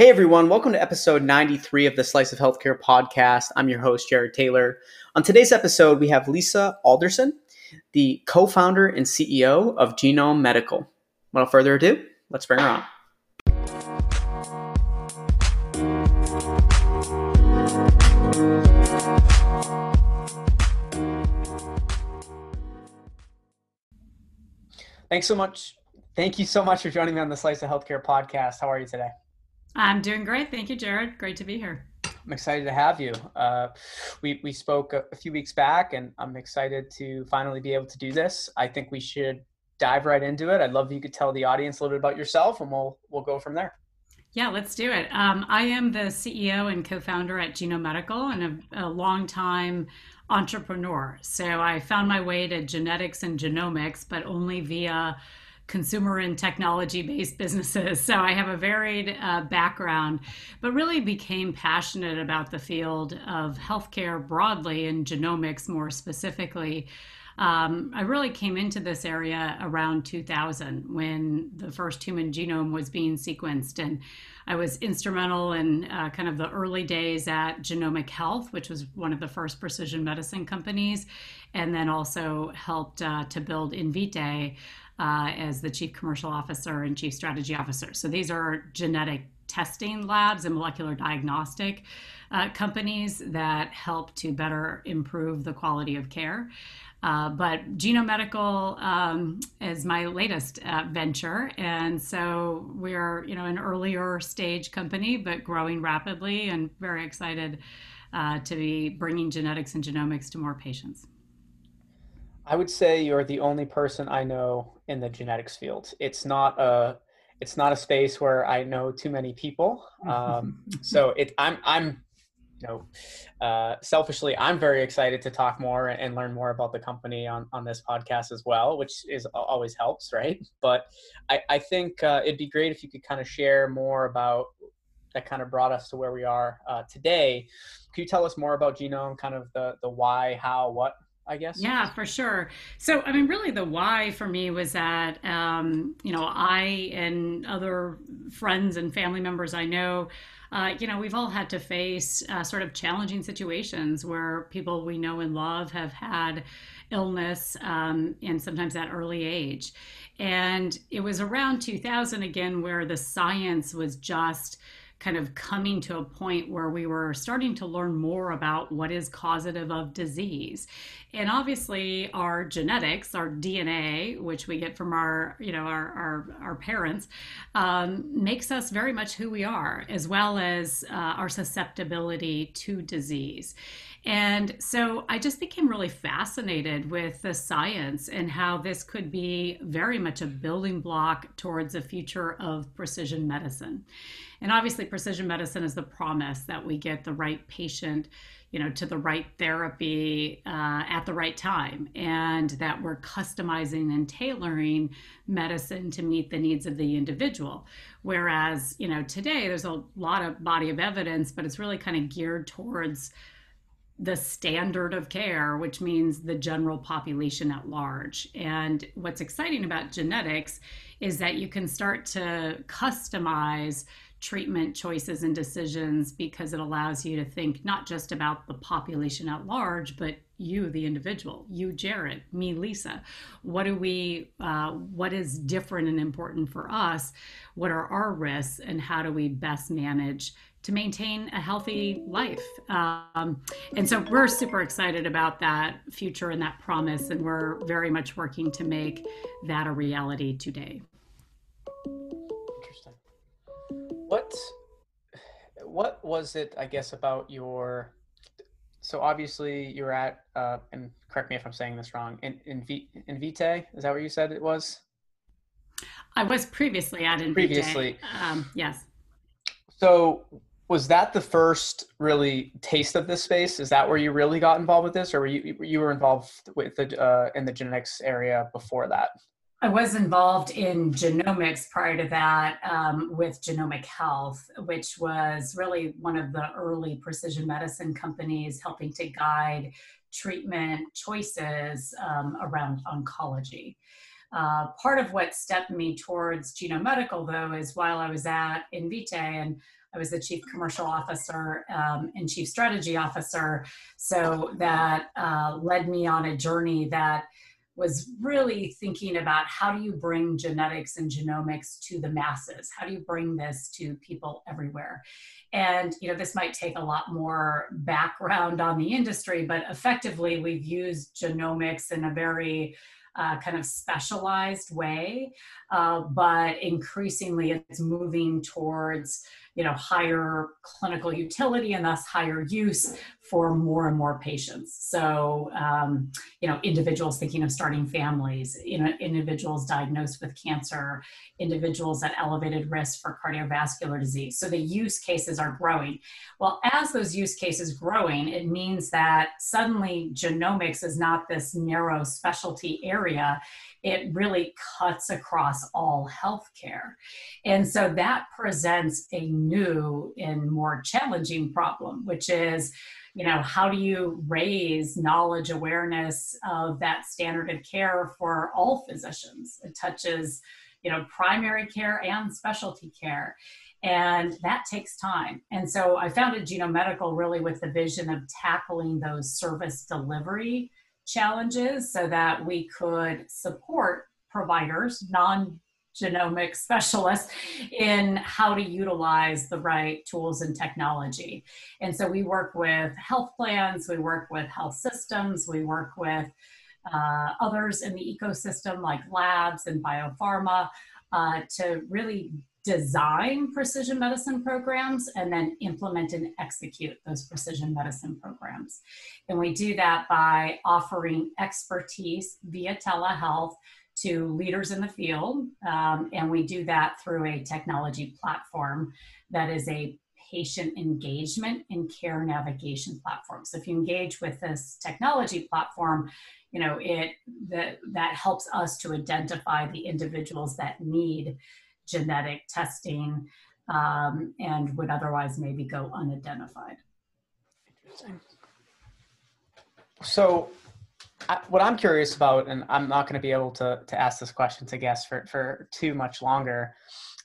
Hey everyone, welcome to episode 93 of the Slice of Healthcare podcast. I'm your host, Jared Taylor. On today's episode, we have Lisa Alderson, the co founder and CEO of Genome Medical. Without further ado, let's bring her on. Thanks so much. Thank you so much for joining me on the Slice of Healthcare podcast. How are you today? I'm doing great. Thank you, Jared. Great to be here. I'm excited to have you. Uh, we, we spoke a, a, few weeks back, and I'm excited to finally be able to do this. I think we should dive right into it. I'd love if you could tell the audience a little bit about yourself, and we'll we'll go from there. Yeah, let's do it. Um, I am the CEO and co-founder at Genome Medical, and a, a long time entrepreneur. So I found my way to genetics and genomics, but only via consumer and technology based businesses. So I have a varied uh, background, but really became passionate about the field of healthcare broadly and genomics more specifically. Um, I really came into this area around 2000 when the first human genome was being sequenced. And I was instrumental in uh, kind of the early days at Genomic Health, which was one of the first precision medicine companies, and then also helped uh, to build Invitae, uh, as the chief commercial officer and chief strategy officer. So these are genetic testing labs and molecular diagnostic uh, companies that help to better improve the quality of care. Uh, but Genome Medical um, is my latest uh, venture, and so we're you know an earlier stage company, but growing rapidly, and very excited uh, to be bringing genetics and genomics to more patients. I would say you're the only person I know in the genetics field. It's not a it's not a space where I know too many people. Um, so it I'm I'm you know uh, selfishly I'm very excited to talk more and learn more about the company on on this podcast as well, which is always helps, right? But I I think uh, it'd be great if you could kind of share more about that kind of brought us to where we are uh, today. Could you tell us more about Genome, kind of the the why, how, what I guess. Yeah, for sure. So, I mean, really, the why for me was that, um, you know, I and other friends and family members I know, uh, you know, we've all had to face uh, sort of challenging situations where people we know and love have had illness um, and sometimes at early age. And it was around 2000 again where the science was just kind of coming to a point where we were starting to learn more about what is causative of disease. And obviously our genetics, our DNA, which we get from our, you know, our, our, our parents, um, makes us very much who we are, as well as uh, our susceptibility to disease. And so I just became really fascinated with the science and how this could be very much a building block towards a future of precision medicine. And obviously, precision medicine is the promise that we get the right patient you know to the right therapy uh, at the right time and that we're customizing and tailoring medicine to meet the needs of the individual whereas you know today there's a lot of body of evidence but it's really kind of geared towards the standard of care, which means the general population at large. And what's exciting about genetics is that you can start to customize treatment choices and decisions because it allows you to think not just about the population at large, but you, the individual, you, Jared, me, Lisa. What do we, uh, what is different and important for us? What are our risks and how do we best manage to maintain a healthy life. Um, and so we're super excited about that future and that promise, and we're very much working to make that a reality today. Interesting. What what was it? I guess about your. So obviously you're at, uh, and correct me if I'm saying this wrong. In in Invitae, is that what you said it was? I was previously at Invitae. Previously, um, yes. So was that the first really taste of this space? Is that where you really got involved with this, or were you you were involved with the uh, in the genetics area before that? I was involved in genomics prior to that um, with Genomic Health, which was really one of the early precision medicine companies helping to guide treatment choices um, around oncology. Uh, part of what stepped me towards Genome Medical, though, is while I was at Invitae, and I was the chief commercial officer um, and chief strategy officer. So that uh, led me on a journey that was really thinking about how do you bring genetics and genomics to the masses? How do you bring this to people everywhere? And you know, this might take a lot more background on the industry, but effectively, we've used genomics in a very uh, kind of specialized way, uh, but increasingly it's moving towards you know higher clinical utility and thus higher use for more and more patients. So um, you know individuals thinking of starting families you know individuals diagnosed with cancer individuals at elevated risk for cardiovascular disease. So the use cases are growing. Well as those use cases growing it means that suddenly genomics is not this narrow specialty area it really cuts across all healthcare. And so that presents a new and more challenging problem, which is, you know, how do you raise knowledge awareness of that standard of care for all physicians? It touches, you know, primary care and specialty care and that takes time. And so I founded Genome Medical really with the vision of tackling those service delivery challenges so that we could support providers, non genomic specialists in how to utilize the right tools and technology. And so we work with health plans, we work with health systems, we work with uh, others in the ecosystem like labs and biopharma uh, to really design precision medicine programs and then implement and execute those precision medicine programs. And we do that by offering expertise via telehealth to leaders in the field. Um, and we do that through a technology platform that is a patient engagement and care navigation platform. So if you engage with this technology platform, you know, it that that helps us to identify the individuals that need genetic testing um, and would otherwise maybe go unidentified. Interesting. So, I, what I'm curious about, and I'm not going to be able to, to ask this question to guests for, for too much longer,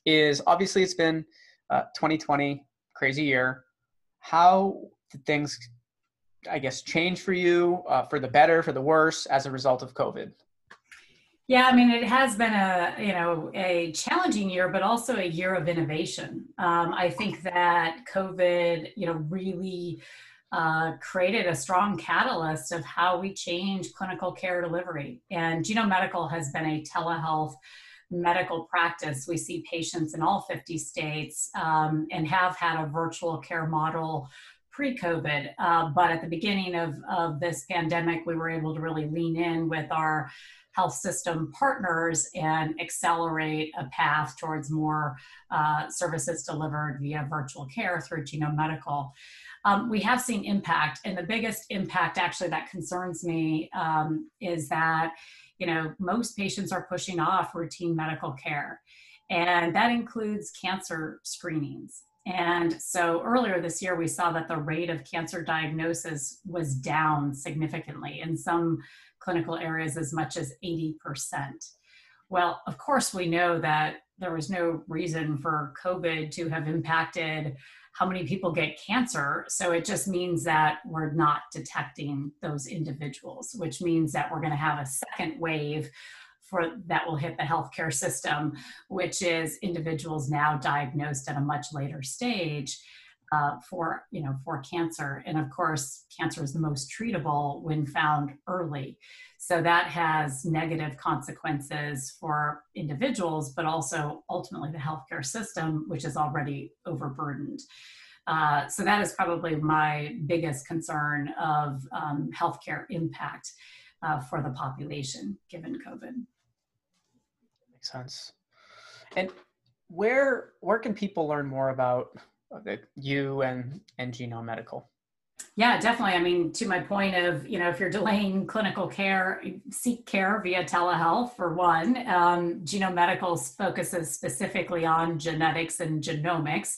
is obviously it's been uh, 2020, crazy year. How did things, I guess, change for you uh, for the better, for the worse as a result of COVID? Yeah, I mean, it has been a you know a challenging year, but also a year of innovation. Um, I think that COVID, you know, really uh, created a strong catalyst of how we change clinical care delivery. And Genome Medical has been a telehealth medical practice. We see patients in all 50 states um, and have had a virtual care model pre-COVID. Uh, but at the beginning of, of this pandemic, we were able to really lean in with our health system partners and accelerate a path towards more uh, services delivered via virtual care through Genome Medical. Um, we have seen impact, and the biggest impact actually that concerns me um, is that you know most patients are pushing off routine medical care, and that includes cancer screenings. And so earlier this year, we saw that the rate of cancer diagnosis was down significantly in some clinical areas as much as 80%. Well, of course, we know that there was no reason for COVID to have impacted how many people get cancer. So it just means that we're not detecting those individuals, which means that we're going to have a second wave for that will hit the healthcare system, which is individuals now diagnosed at a much later stage uh, for you know for cancer. And of course cancer is the most treatable when found early. So that has negative consequences for individuals but also ultimately the healthcare system which is already overburdened. Uh, so that is probably my biggest concern of um, healthcare impact uh, for the population given covid. Makes sense. And where where can people learn more about you and and Genome Medical? Yeah, definitely. I mean, to my point of, you know, if you're delaying clinical care, seek care via telehealth for one. Um, Genome Medical focuses specifically on genetics and genomics.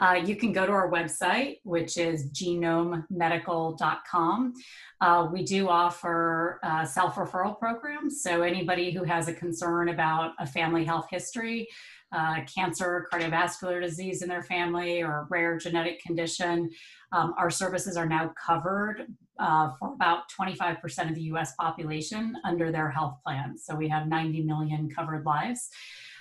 Uh, you can go to our website, which is genomemedical.com. Uh, we do offer uh, self referral programs. So, anybody who has a concern about a family health history, uh, cancer, cardiovascular disease in their family, or rare genetic condition. Um, our services are now covered uh, for about 25% of the US population under their health plans. So we have 90 million covered lives.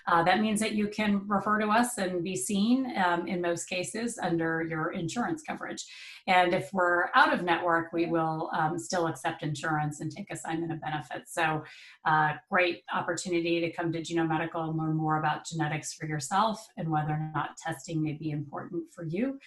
Uh, that means that you can refer to us and be seen um, in most cases under your insurance coverage. And if we're out of network, we will um, still accept insurance and take assignment of benefits. So, uh, great opportunity to come to Genome Medical and learn more about genetics for yourself and whether or not testing may be important for you.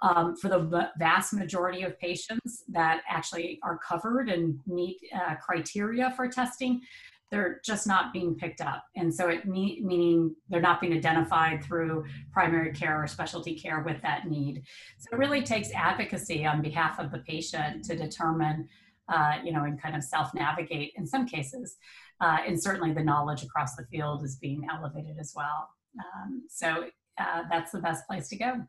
Um, for the vast majority of patients that actually are covered and meet uh, criteria for testing, they're just not being picked up. And so it me- meaning they're not being identified through primary care or specialty care with that need. So it really takes advocacy on behalf of the patient to determine, uh, you know, and kind of self-navigate in some cases. Uh, and certainly the knowledge across the field is being elevated as well. Um, so uh, that's the best place to go.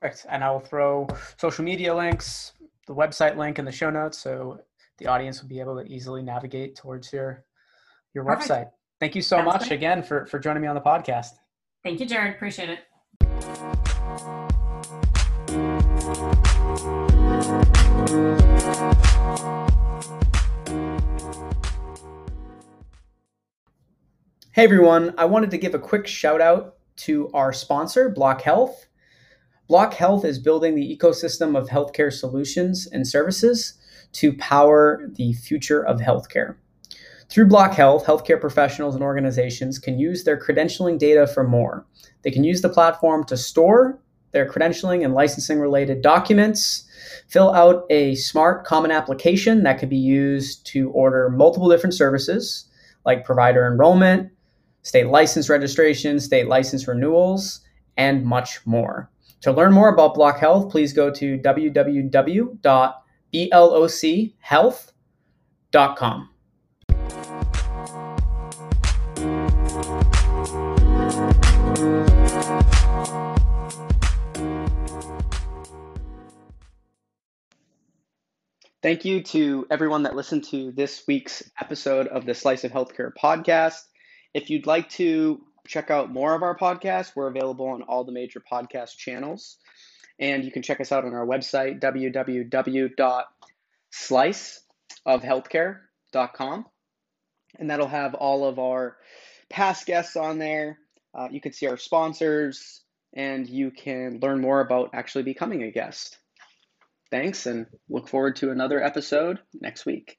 Perfect. And I will throw social media links, the website link in the show notes. So the audience will be able to easily navigate towards your your Perfect. website. Thank you so That's much great. again for for joining me on the podcast. Thank you, Jared. Appreciate it. Hey everyone, I wanted to give a quick shout out to our sponsor, Block Health. Block Health is building the ecosystem of healthcare solutions and services to power the future of healthcare. Through Block Health, healthcare professionals and organizations can use their credentialing data for more. They can use the platform to store their credentialing and licensing related documents, fill out a smart common application that can be used to order multiple different services like provider enrollment, state license registration, state license renewals, and much more. To learn more about Block Health, please go to www blockhealth.com. Thank you to everyone that listened to this week's episode of the Slice of Healthcare podcast. If you'd like to check out more of our podcasts, we're available on all the major podcast channels. And you can check us out on our website, www.sliceofhealthcare.com. And that'll have all of our past guests on there. Uh, you can see our sponsors and you can learn more about actually becoming a guest. Thanks and look forward to another episode next week.